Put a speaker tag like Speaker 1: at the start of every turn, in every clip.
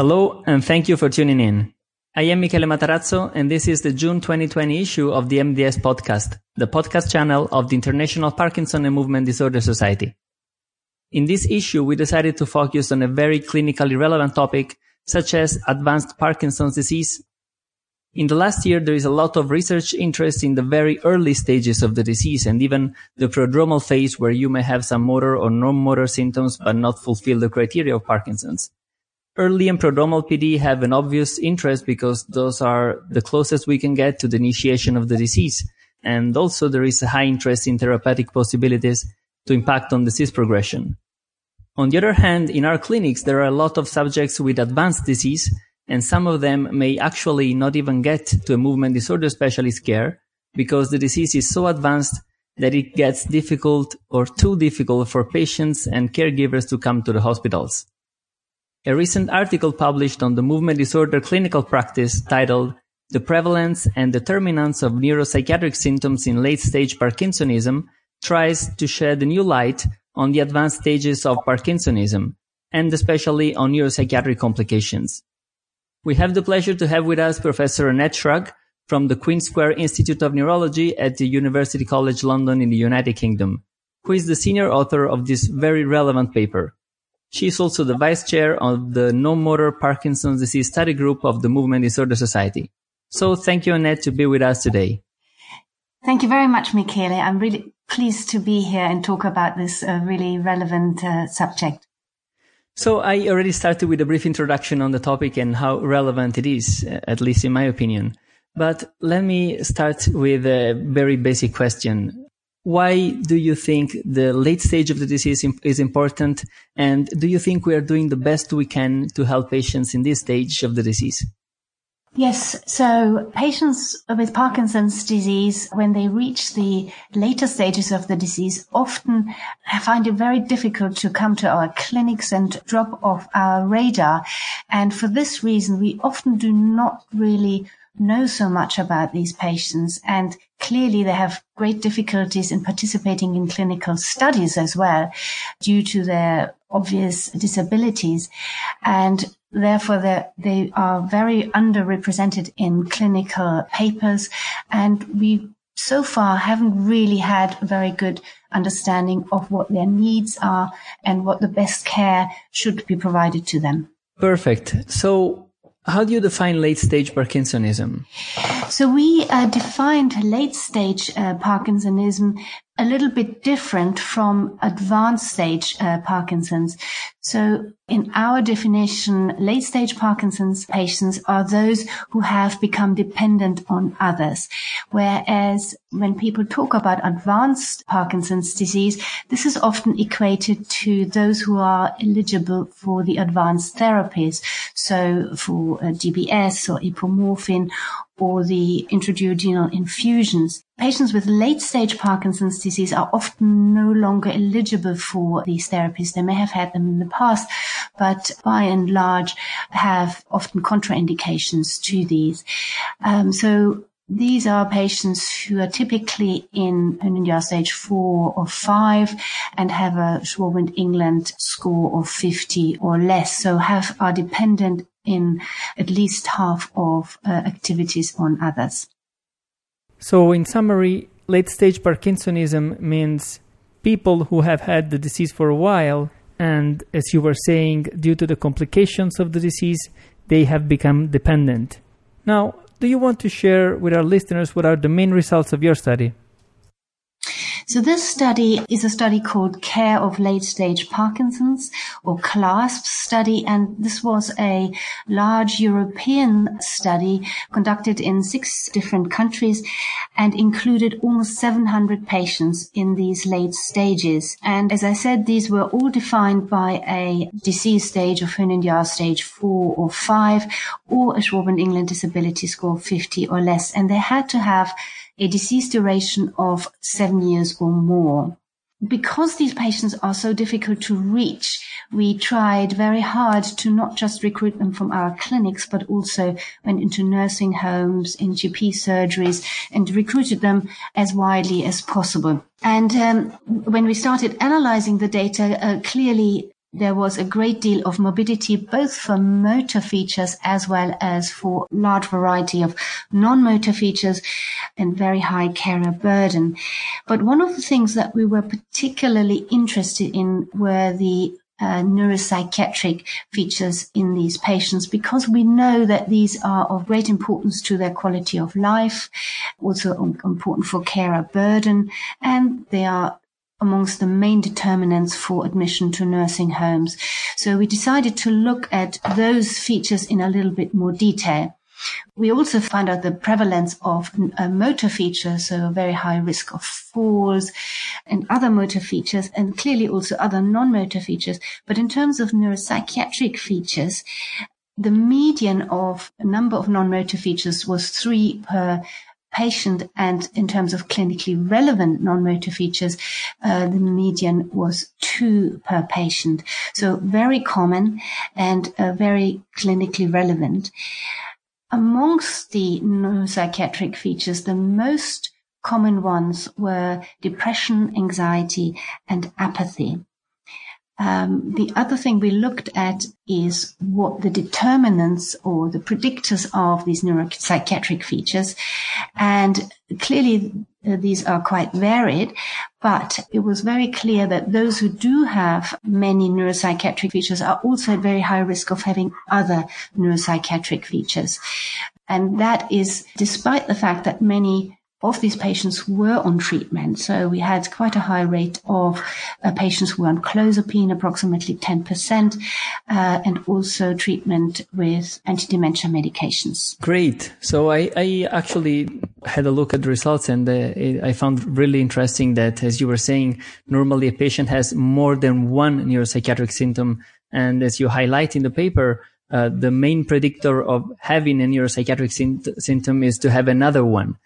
Speaker 1: Hello, and thank you for tuning in. I am Michele Matarazzo, and this is the June 2020 issue of the MDS podcast, the podcast channel of the International Parkinson and Movement Disorder Society. In this issue, we decided to focus on a very clinically relevant topic, such as advanced Parkinson's disease. In the last year, there is a lot of research interest in the very early stages of the disease and even the prodromal phase where you may have some motor or non-motor symptoms but not fulfill the criteria of Parkinson's. Early and prodromal PD have an obvious interest because those are the closest we can get to the initiation of the disease. And also there is a high interest in therapeutic possibilities to impact on disease progression. On the other hand, in our clinics, there are a lot of subjects with advanced disease, and some of them may actually not even get to a movement disorder specialist care because the disease is so advanced that it gets difficult or too difficult for patients and caregivers to come to the hospitals. A recent article published on the movement disorder clinical practice titled The Prevalence and Determinants of Neuropsychiatric Symptoms in Late Stage Parkinsonism tries to shed a new light on the advanced stages of Parkinsonism and especially on neuropsychiatric complications. We have the pleasure to have with us Professor Annette Schrag from the Queen Square Institute of Neurology at the University College London in the United Kingdom, who is the senior author of this very relevant paper. She is also the vice chair of the Non-Motor Parkinson's disease study group of the Movement Disorder Society. So thank you, Annette, to be with us today.
Speaker 2: Thank you very much, Michele. I'm really pleased to be here and talk about this uh, really relevant uh, subject.
Speaker 1: So I already started with a brief introduction on the topic and how relevant it is, at least in my opinion. But let me start with a very basic question. Why do you think the late stage of the disease is important? And do you think we are doing the best we can to help patients in this stage of the disease?
Speaker 2: Yes. So patients with Parkinson's disease, when they reach the later stages of the disease, often find it very difficult to come to our clinics and drop off our radar. And for this reason, we often do not really know so much about these patients and clearly they have great difficulties in participating in clinical studies as well due to their obvious disabilities and therefore they are very underrepresented in clinical papers and we so far haven't really had a very good understanding of what their needs are and what the best care should be provided to them.
Speaker 1: Perfect. So how do you define late stage Parkinsonism?
Speaker 2: So we uh, defined late stage uh, Parkinsonism a little bit different from advanced stage uh, Parkinson's. So in our definition, late stage Parkinson's patients are those who have become dependent on others. Whereas when people talk about advanced Parkinson's disease, this is often equated to those who are eligible for the advanced therapies. So for uh, DBS or apomorphine or the intraduodenal infusions. Patients with late stage Parkinson's disease are often no longer eligible for these therapies. They may have had them in the past, but by and large have often contraindications to these. Um, so these are patients who are typically in Hoehn stage four or five and have a Schwab England score of 50 or less. So have, are dependent in at least half of uh, activities on others.
Speaker 1: So, in summary, late stage Parkinsonism means people who have had the disease for a while, and as you were saying, due to the complications of the disease, they have become dependent. Now, do you want to share with our listeners what are the main results of your study?
Speaker 2: So this study is a study called Care of Late Stage Parkinson's or CLASP study. And this was a large European study conducted in six different countries and included almost 700 patients in these late stages. And as I said, these were all defined by a disease stage of Hoehn stage four or five or a Schwab England disability score 50 or less. And they had to have a disease duration of seven years or more. Because these patients are so difficult to reach, we tried very hard to not just recruit them from our clinics, but also went into nursing homes, in GP surgeries, and recruited them as widely as possible. And um, when we started analyzing the data, uh, clearly there was a great deal of morbidity, both for motor features as well as for large variety of non-motor features and very high carer burden. But one of the things that we were particularly interested in were the uh, neuropsychiatric features in these patients because we know that these are of great importance to their quality of life, also important for carer burden, and they are amongst the main determinants for admission to nursing homes. So we decided to look at those features in a little bit more detail. We also found out the prevalence of uh, motor features, so a very high risk of falls and other motor features, and clearly also other non-motor features. But in terms of neuropsychiatric features, the median of number of non-motor features was three per patient and in terms of clinically relevant non-motor features, uh, the median was two per patient. So very common and uh, very clinically relevant. Amongst the neuropsychiatric features, the most common ones were depression, anxiety, and apathy. Um, the other thing we looked at is what the determinants or the predictors of these neuropsychiatric features. And clearly uh, these are quite varied, but it was very clear that those who do have many neuropsychiatric features are also at very high risk of having other neuropsychiatric features. And that is despite the fact that many of these patients were on treatment. So we had quite a high rate of uh, patients who were on clozapine, approximately 10%, uh, and also treatment with anti-dementia medications.
Speaker 1: Great. So I, I actually had a look at the results and uh, I found really interesting that, as you were saying, normally a patient has more than one neuropsychiatric symptom. And as you highlight in the paper, uh, the main predictor of having a neuropsychiatric symptom is to have another one.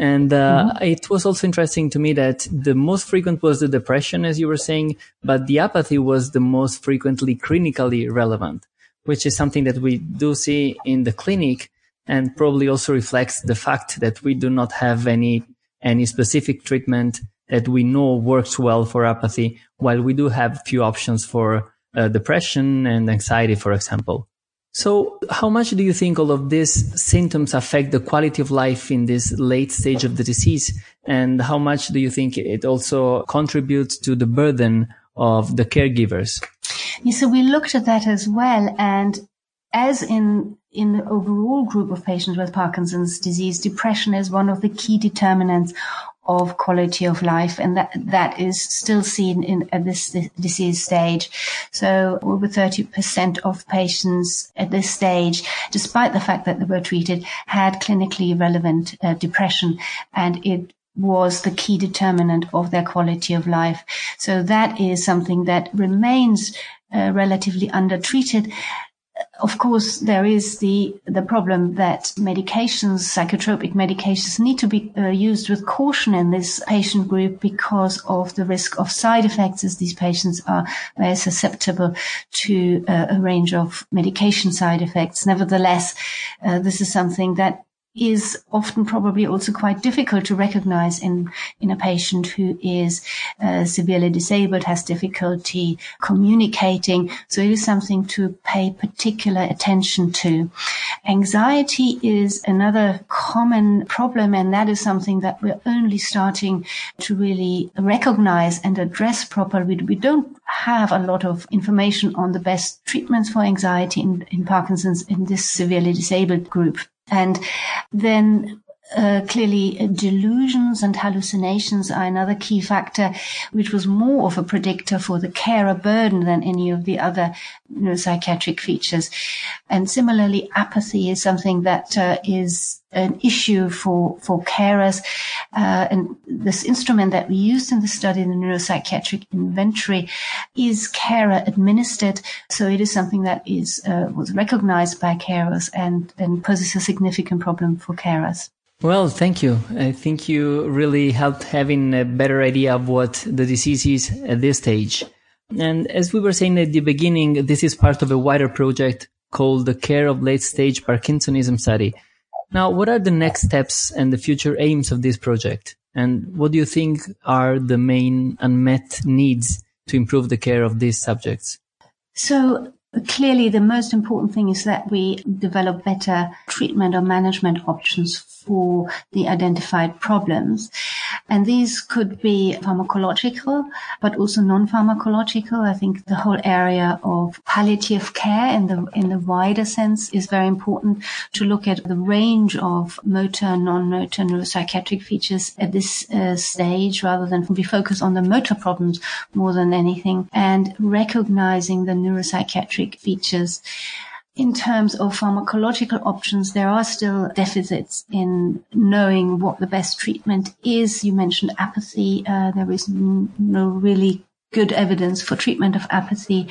Speaker 1: And uh, mm-hmm. it was also interesting to me that the most frequent was the depression, as you were saying, but the apathy was the most frequently clinically relevant, which is something that we do see in the clinic and probably also reflects the fact that we do not have any, any specific treatment that we know works well for apathy, while we do have few options for uh, depression and anxiety, for example. So, how much do you think all of these symptoms affect the quality of life in this late stage of the disease? And how much do you think it also contributes to the burden of the caregivers?
Speaker 2: Yeah, so we looked at that as well. And as in in the overall group of patients with Parkinson's disease, depression is one of the key determinants of quality of life, and that that is still seen in at this, this disease stage. So over 30% of patients at this stage, despite the fact that they were treated, had clinically relevant uh, depression, and it was the key determinant of their quality of life. So that is something that remains uh, relatively undertreated of course, there is the the problem that medications, psychotropic medications, need to be uh, used with caution in this patient group because of the risk of side effects, as these patients are very susceptible to uh, a range of medication side effects. Nevertheless, uh, this is something that is often probably also quite difficult to recognize in, in a patient who is uh, severely disabled, has difficulty communicating. So it is something to pay particular attention to. Anxiety is another common problem, and that is something that we're only starting to really recognize and address properly. We don't have a lot of information on the best treatments for anxiety in, in Parkinson's in this severely disabled group. And then uh, clearly uh, delusions and hallucinations are another key factor, which was more of a predictor for the carer burden than any of the other neuropsychiatric features. And similarly, apathy is something that uh, is an issue for for carers. Uh, and this instrument that we used in the study, the neuropsychiatric inventory, is carer administered. So it is something that is uh, was recognized by carers and and poses a significant problem for carers.
Speaker 1: Well, thank you. I think you really helped having a better idea of what the disease is at this stage. And as we were saying at the beginning, this is part of a wider project called the Care of Late Stage Parkinsonism Study. Now, what are the next steps and the future aims of this project? And what do you think are the main unmet needs to improve the care of these subjects?
Speaker 2: So clearly the most important thing is that we develop better treatment or management options for the identified problems. And these could be pharmacological, but also non-pharmacological. I think the whole area of palliative care in the, in the wider sense is very important to look at the range of motor non-motor neuropsychiatric features at this uh, stage rather than be focused on the motor problems more than anything and recognizing the neuropsychiatric features in terms of pharmacological options, there are still deficits in knowing what the best treatment is. You mentioned apathy. Uh, there is no really good evidence for treatment of apathy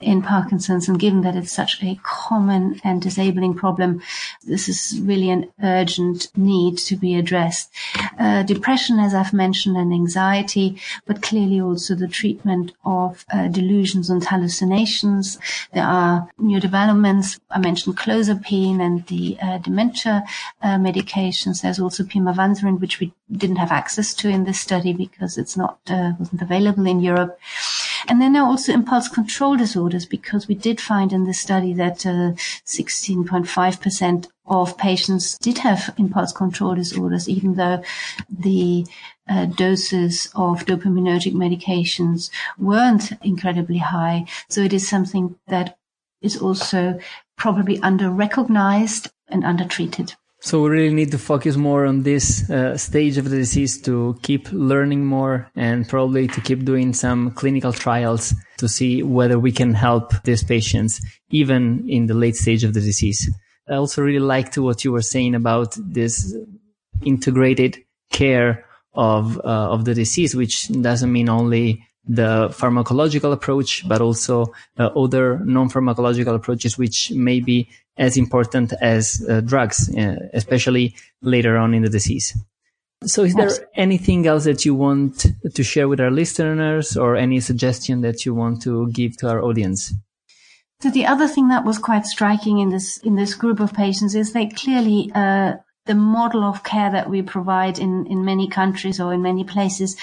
Speaker 2: in Parkinson's. And given that it's such a common and disabling problem, this is really an urgent need to be addressed. Uh, depression, as I've mentioned, and anxiety, but clearly also the treatment of uh, delusions and hallucinations. There are new developments. I mentioned clozapine and the uh, dementia uh, medications. There's also pimavanserin, which we didn't have access to in this study because it's not uh, wasn't available in Europe. And then there are also impulse control disorders because we did find in this study that 16.5% uh, of patients did have impulse control disorders, even though the uh, doses of dopaminergic medications weren't incredibly high. So it is something that is also probably under recognized and undertreated.
Speaker 1: So we really need to focus more on this uh, stage of the disease to keep learning more and probably to keep doing some clinical trials to see whether we can help these patients even in the late stage of the disease. I also really liked what you were saying about this integrated care of uh, of the disease, which doesn't mean only the pharmacological approach, but also uh, other non-pharmacological approaches, which may be as important as uh, drugs, uh, especially later on in the disease. So is there anything else that you want to share with our listeners or any suggestion that you want to give to our audience?
Speaker 2: So the other thing that was quite striking in this, in this group of patients is that clearly, uh, the model of care that we provide in, in many countries or in many places,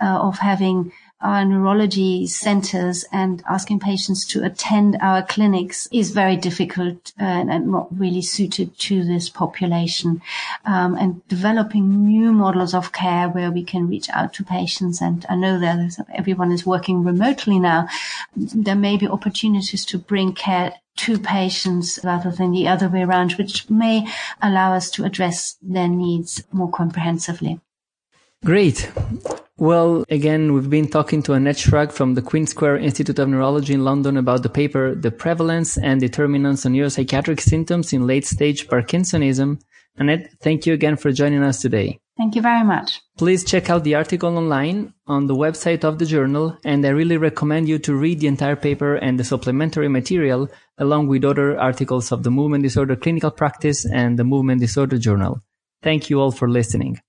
Speaker 2: uh, of having our neurology centers and asking patients to attend our clinics is very difficult uh, and not really suited to this population. Um, and developing new models of care where we can reach out to patients. And I know that everyone is working remotely now. There may be opportunities to bring care to patients rather than the other way around, which may allow us to address their needs more comprehensively.
Speaker 1: Great. Well, again, we've been talking to Annette Schrag from the Queen Square Institute of Neurology in London about the paper, The Prevalence and Determinants of Neuropsychiatric Symptoms in Late Stage Parkinsonism. Annette, thank you again for joining us today.
Speaker 2: Thank you very much.
Speaker 1: Please check out the article online on the website of the journal, and I really recommend you to read the entire paper and the supplementary material along with other articles of the Movement Disorder Clinical Practice and the Movement Disorder Journal. Thank you all for listening.